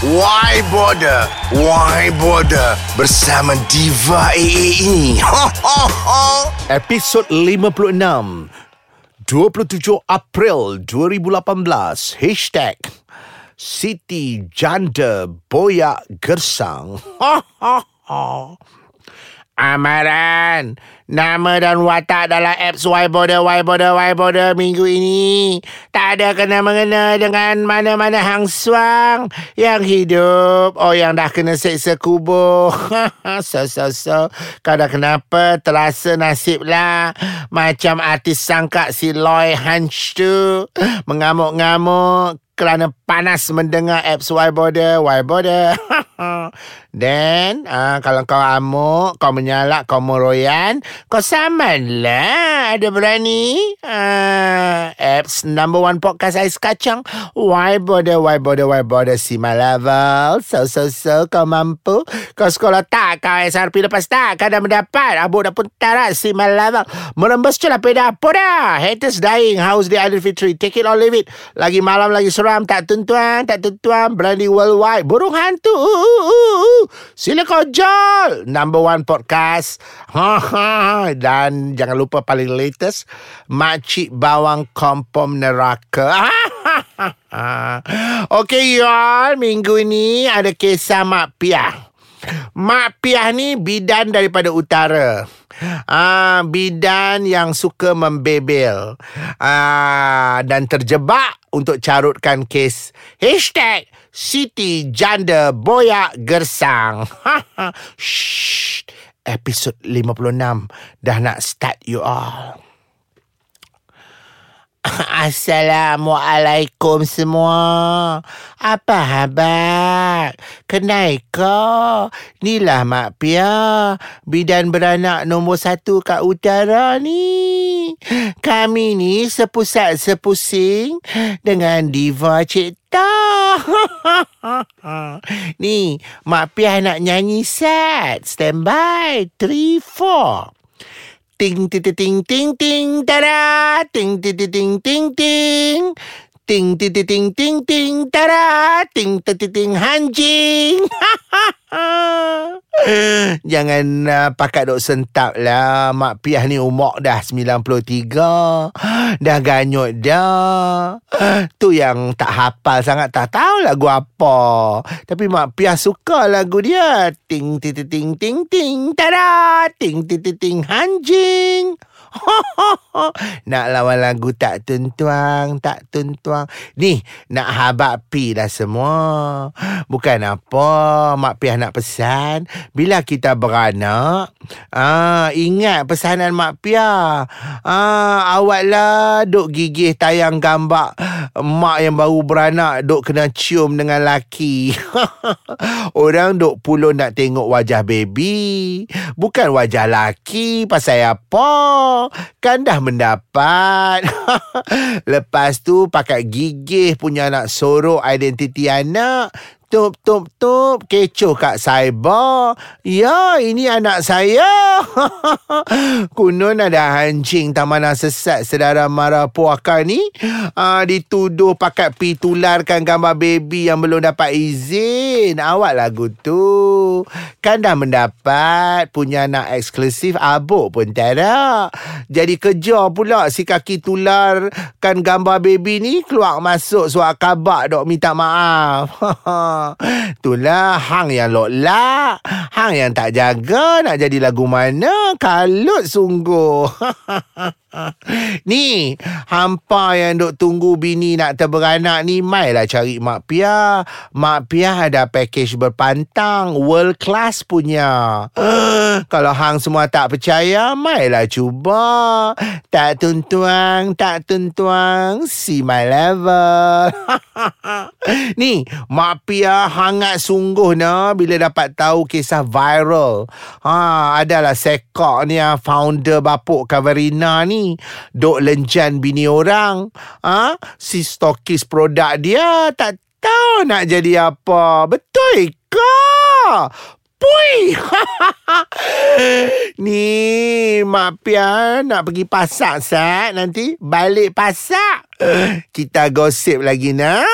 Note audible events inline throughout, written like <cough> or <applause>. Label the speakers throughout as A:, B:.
A: Why Border? Why Border? Bersama Diva AA ini. Ho, ho, ho.
B: Episod 56 27 April 2018 Hashtag Siti Janda Boyak Gersang Amaran. Nama dan watak dalam apps Yboda, Yboda, Yboda minggu ini. Tak ada kena-mengena dengan mana-mana hang suang. Yang hidup. Oh yang dah kena seksa kubur. <laughs> So, so, so. Kau dah kenapa? Terasa nasib lah. Macam artis sangka si Loy Hunch tu. Mengamuk-ngamuk. Kerana panas mendengar apps Yboda, Yboda. <laughs> Then, uh, kalau kau amuk, kau menyalak, kau meroyan, kau saman lah. Ada berani? Uh, apps number one podcast ais kacang. Yboda, Yboda, Yboda. See my level. So, so, so. Kau mampu? Kau sekolah tak? Kau SRP lepas tak? Kau dah mendapat? Abu dah pun tarat. See my level. Merembes je lah peda. Apa dah? Haters dying. How's the Fitri? Take it or leave it. Lagi malam, lagi seram. Tak tentuan, tak tentuan. Berani worldwide. Burung hantu. Uh, uh, uh, uh. Sila kau jol. Number one podcast. Ha, <laughs> ha. Dan jangan lupa paling latest. Makcik bawang kompom neraka. <laughs> Ha, ha, ha. Okay, y'all. Minggu ini ada kisah Mak Piah. Mak Piah ni bidan daripada utara. Ah, bidan yang suka membebel. Ah, dan terjebak untuk carutkan kes Hashtag Siti Janda Boyak Gersang. <laughs> Shh. Episod 56 dah nak start you all. <laughs> Assalamualaikum semua. Apa khabar? Kenai kau? Inilah Mak Pia. Bidan beranak nombor satu kat utara ni. Kami ni sepusat sepusing dengan diva Cik. Ni, Mak Pia nak nyanyi set. Stand by. Three, four. Ting ting ting ting ting ting tada ting ting ting ting ting ting ting ting ting ting ting ting tada ting ting ting ting anjing <laughs> Jangan uh, pakat duk sentap lah. Mak Piah ni umur dah 93 Dah ganyut dah. Tu yang tak hafal sangat. Tak tahu lagu apa. Tapi Mak Piah suka lagu dia. Ting ting ting ting ting Tada Ting ting ting ting anjing <laughs> nak lawan lagu tak tuntuang, tak tuntuang. Ni, nak habak pi dah semua. Bukan apa, Mak Piah nak pesan. Bila kita beranak, ah, ingat pesanan Mak Piah. Ah, awak lah duk gigih tayang gambar mak yang baru beranak duk kena cium dengan laki. <laughs> Orang duk puluh nak tengok wajah baby. Bukan wajah laki. Pasal apa? Kan dah mendapat. <laughs> Lepas tu pakai gigih punya nak sorok identiti anak. Tup, tup, tup. Kecoh kat cyber. Ya, ini anak saya. <laughs> Kunun ada hancing tamanah sesat sedara marah puaka ni. Uh, dituduh pakai pi tularkan gambar baby yang belum dapat izin. Awak lagu tu. Kan dah mendapat punya anak eksklusif abuk pun tak Jadi kejar pula si kaki tular kan gambar baby ni keluar masuk suat kabak dok minta maaf. <laughs> Itulah hang yang lok lak. Hang yang tak jaga nak jadi lagu mana. Kalut sungguh. <laughs> <laughs> ni, hampa yang duk tunggu bini nak terberanak ni, mailah cari Mak Pia. Mak Pia ada package berpantang, world class punya. <gasps> Kalau hang semua tak percaya, mailah cuba. Tak tuntuang, tak tuntuang, see my level. <laughs> ni, Mak Pia hangat sungguh na bila dapat tahu kisah viral. Ha, adalah sekok ni ah, founder bapuk Kaverina ni Dok lenjan bini orang ha? Si stokis produk dia Tak tahu nak jadi apa. Betul ke? Pui! <laughs> Ni Mak Pia nak pergi pasak Sat. Nanti balik pasak. Kita gosip lagi nah <laughs>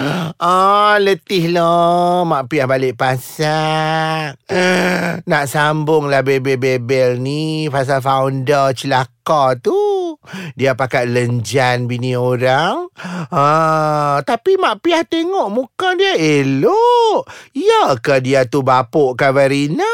B: Ah, letih lah. Mak Piah balik pasar. Nak sambung lah bebel-bebel ni pasal founder celaka tu. Dia pakai lenjan bini orang. Ah, tapi Mak Piah tengok muka dia elok. Ya ke dia tu bapuk Kavarina?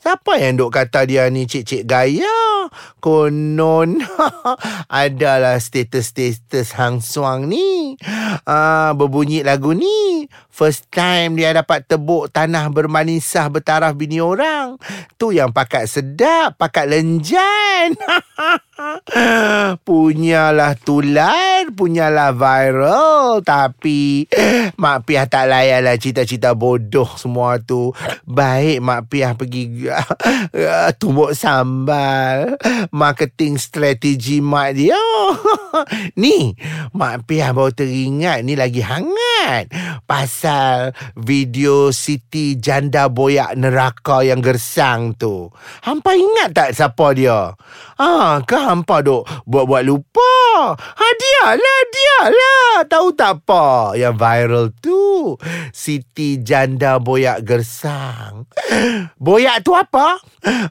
B: Siapa yang duk kata dia ni cik-cik gaya? Konon <laughs> adalah status-status hang suang ni. Ah, berbunyi lagu ni. First time dia dapat tebuk tanah bermanisah bertaraf bini orang. Tu yang pakat sedap, pakat lenjan. <laughs> <laughs> punyalah tular, punyalah viral. Tapi <sniffs> Mak Piah tak layan lah cita-cita bodoh semua tu. Baik Mak Piah pergi <sniffs> tumbuk sambal. Marketing strategi Mak dia. <laughs> ni, Mak Piah baru teringat ni lagi hangat. Pasal video Siti Janda Boyak Neraka yang gersang tu. Hampa ingat tak siapa dia? Ah, ke hampa duk buat-buat lupa? Ha, dialah, dialah. Tahu tak apa yang viral tu? Siti Janda Boyak Gersang. Boyak tu apa?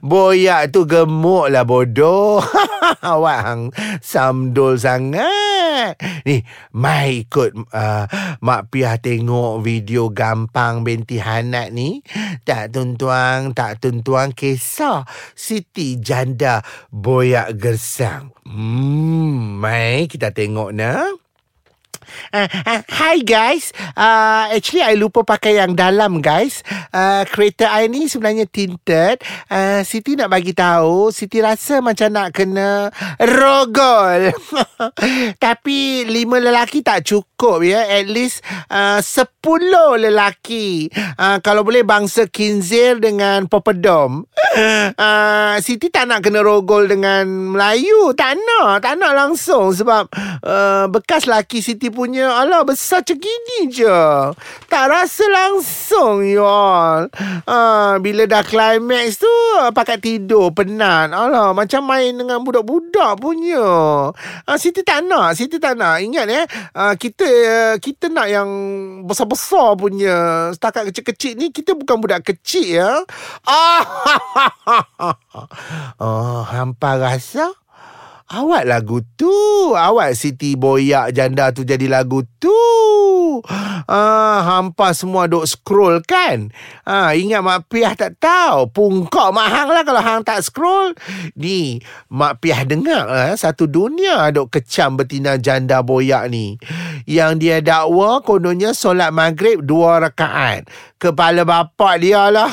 B: Boyak tu gemuk lah bodoh. <laughs> Awak hang samdol sangat. Ni, mai ikut uh, Mak Piah tengok video gampang binti Hanat ni. Tak tuntuang, tak tuntuang kisah Siti Janda Boyak Gersang. Hmm, mai kita tengok nak. Uh, uh, hi guys. Uh, Actually I lupa pakai yang dalam guys. Uh, Kereta I ni sebenarnya tinted. Uh, Siti nak bagi tahu Siti rasa macam nak kena Rogol. <laughs> Tapi Lima lelaki tak cukup ya. At least uh, Sepuluh lelaki. Uh, Kalau boleh bangsa Kinzir dengan Popedom. <laughs> Uh, Siti tak nak kena rogol dengan Melayu. Tak nak Tak nak langsung Sebab uh, Bekas laki Siti punya Alah besar macam gini je. Tak rasa langsung y'all. Uh, Bila dah climax tu Pakai tidur Penat. Alah macam main dengan budak-budak punya. Uh, Siti tak nak Siti tak nak. Ingat eh uh, Kita Kita nak yang Besar-besar punya. Setakat kecil-kecil ni Kita bukan budak kecil ya. <laughs> Ah, oh, hampa rasa Awak lagu tu. Awak Siti Boyak janda tu jadi lagu tu. Ah, hampa semua duk scroll kan? Ah, ingat Mak Piah tak tahu. Pungkok Mak Hang lah kalau Hang tak scroll. Ni, Mak Piah dengar eh, satu dunia duk kecam betina janda boyak ni. Yang dia dakwa kononnya solat maghrib dua rakaat. Kepala bapak dia lah.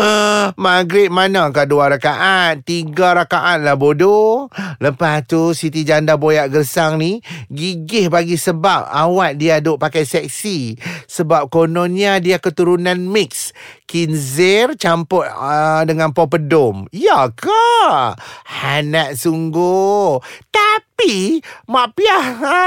B: <laughs> maghrib mana ke dua rakaat? Tiga rakaat lah bodoh. Lepas tu Siti Janda Boyak Gersang ni gigih bagi sebab awak dia duk pakai seksi. Sebab kononnya dia keturunan mix. Kinzir campur uh, dengan popedom. Ya ke? Hanat sungguh. Tapi Mak Piah ha,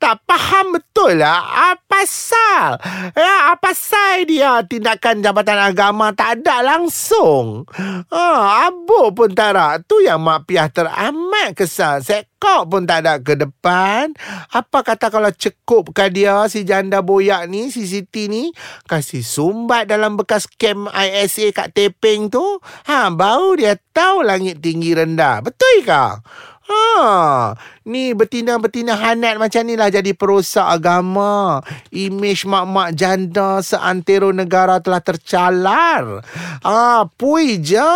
B: tak faham betul lah apa sal. Ya, apa sal dia tindakan Jabatan Agama tak ada langsung. Ha, abu pun tak ada. Tu yang Mak Piah teramat kesal. Sekok pun tak ada ke depan. Apa kata kalau cekupkan dia si janda boyak ni, si Siti ni, kasih sumbat dalam bekas kem ISA kat Tepeng tu, ha, baru dia tahu langit tinggi rendah. Betul ke? Ha, ni betina-betina hanat macam ni lah jadi perosak agama. Imej mak-mak janda seantero negara telah tercalar. Ah, ha, pui je.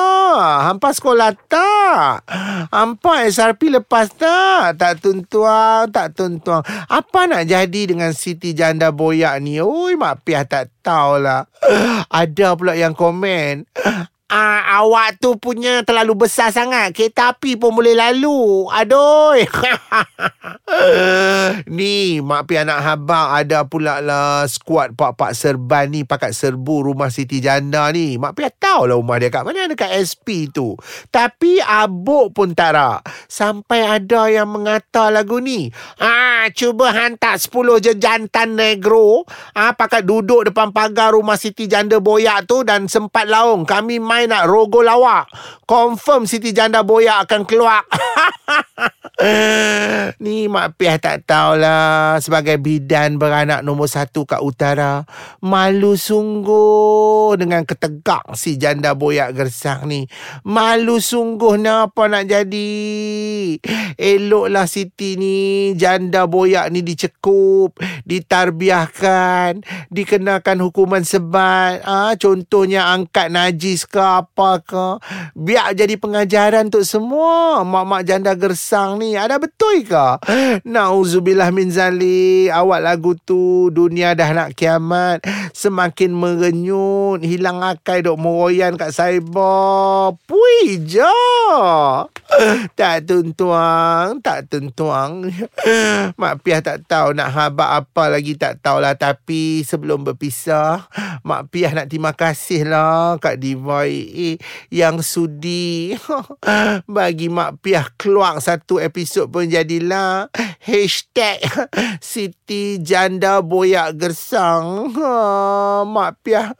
B: Hampa sekolah tak? Hampa SRP lepas tak? Tak tuntuang, tak tuntuang. Apa nak jadi dengan Siti Janda Boyak ni? Oi, mak piah tak tahulah. Ada pula yang komen. Ah, uh, awak tu punya terlalu besar sangat. Kereta api pun boleh lalu. Aduh. <laughs> ni, mak pi anak habang ada pula lah skuad pak-pak serban ni pakai serbu rumah Siti Janda ni. Mak pi tahu lah rumah dia kat mana dekat SP tu. Tapi abuk pun tak ada. Sampai ada yang mengata lagu ni. Ah, cuba hantar 10 je jantan negro. Ah, pakai duduk depan pagar rumah Siti Janda Boyak tu dan sempat laung. Kami main nak rogo lawak. Confirm Siti Janda Boyak akan keluar. <laughs> Ni Mak Piah tak tahulah Sebagai bidan beranak nombor satu kat utara Malu sungguh Dengan ketegak si janda boyak gersang ni. Malu sungguh ni apa nak jadi? Eloklah Siti ni Janda boyak ni dicekup Ditarbiahkan Dikenakan hukuman sebat. Ah, Contohnya angkat najis ke apa ke? Biar jadi pengajaran untuk semua Mak-mak janda gersang ni Ada betul ke? Nauzubillah min zalik. Awak lagu tu Dunia dah nak kiamat Semakin merenyut Hilang akal dok meroyan kat Saibar Pui je. Tak tuntuang Tak tuntuang Mak Piah tak tahu nak habak apa lagi tak tahulah. Tapi sebelum berpisah Mak Piah nak terima kasih lah Kat Diva AA Yang sudi <laughs> Bagi Mak Piah keluar satu episod pun jadilah Hashtag <laughs> Siti Janda Boyak Gersang. Ha, Mak Piah.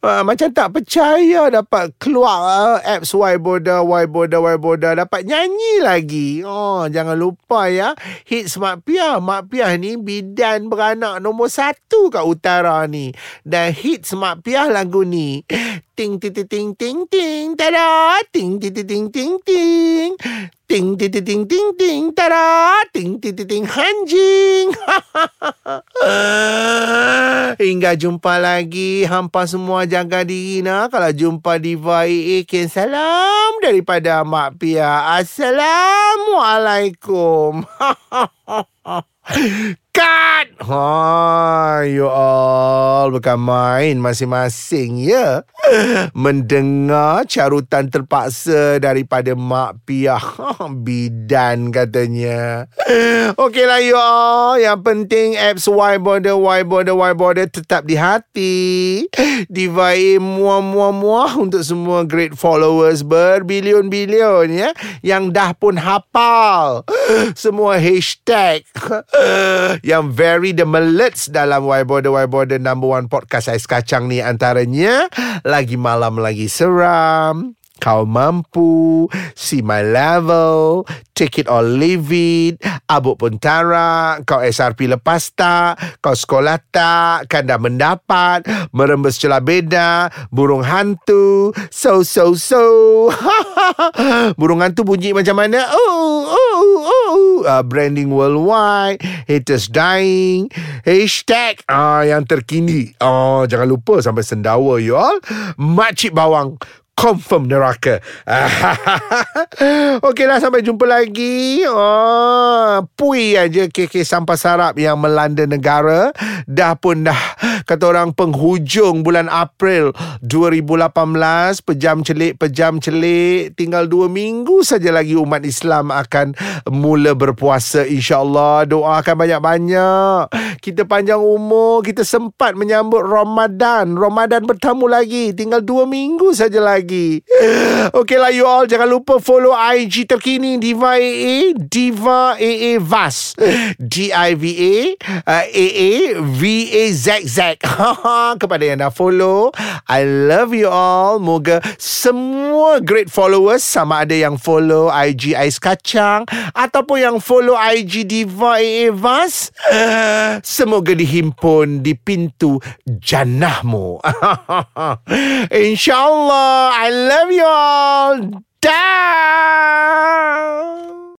B: Ha, Macam tak percaya dapat keluar ha, apps Y Boda, Y Boda, Y Boda. Dapat nyanyi lagi. Oh, Jangan lupa ya. Hits Mak Piah. Mak Piah ni bidan beranak nombor satu kat utara ni. Dan hits Mak Piah lagu ni. Ting ting ting ting ting ting ting ting ting ting ting ting ting ting ting ting ting ting tada! Ting ting ting ting anjing <laughs> hingga jumpa lagi. Hampa semua jaga diri nah kalau jumpa di VAE salam daripada Mak Pia. Assalamualaikum. <laughs> Cut! Ha, you all bukan main masing-masing ya. <laughs> Mendengar carutan terpaksa daripada Mak Piah. <laughs> Bidan katanya. <laughs> Okeylah you all. Yang penting apps Y Border, Y Border, Y Border tetap di hati. Divai muah-muah-muah untuk semua great followers berbilion-bilion ya. Yang dah pun hafal. Semua hashtag yang very the melets dalam Why Border Why Border number one podcast Ais Kacang ni antaranya Lagi Malam Lagi Seram. Kau mampu. See my level. Take it or leave it. Abuk pun tarak. Kau SRP lepas tak? Kau sekolah tak? Kan dah mendapat? Merembes celah beda? Burung hantu? So so so. <laughs> Burung hantu bunyi macam mana? Oh oh oh uh, Branding worldwide Haters dying. Hashtag uh, Yang terkini. Oh Jangan lupa sampai sendawa you all. Makcik bawang confirm neraka. <laughs> Okeylah sampai jumpa lagi. Oh, pui aja KK sampah sarap yang melanda negara. Dah pun dah kata orang penghujung bulan April 2018. Pejam celik, pejam celik. Tinggal dua minggu saja lagi umat Islam akan mula berpuasa insyaAllah. Doakan banyak-banyak. Kita panjang umur, kita sempat menyambut Ramadan. Ramadan bertamu lagi. Tinggal dua minggu saja lagi lagi. Okeylah you all jangan lupa follow IG terkini Diva AA Diva AA Vas. D I V A uh, A A V A Z Z. <laughs> Kepada yang dah follow, I love you all. Moga semua great followers sama ada yang follow IG Ais Kacang ataupun yang follow IG Diva AA Vas. <sighs> Semoga dihimpun di pintu jannahmu. <laughs> InsyaAllah. I love you all. Down.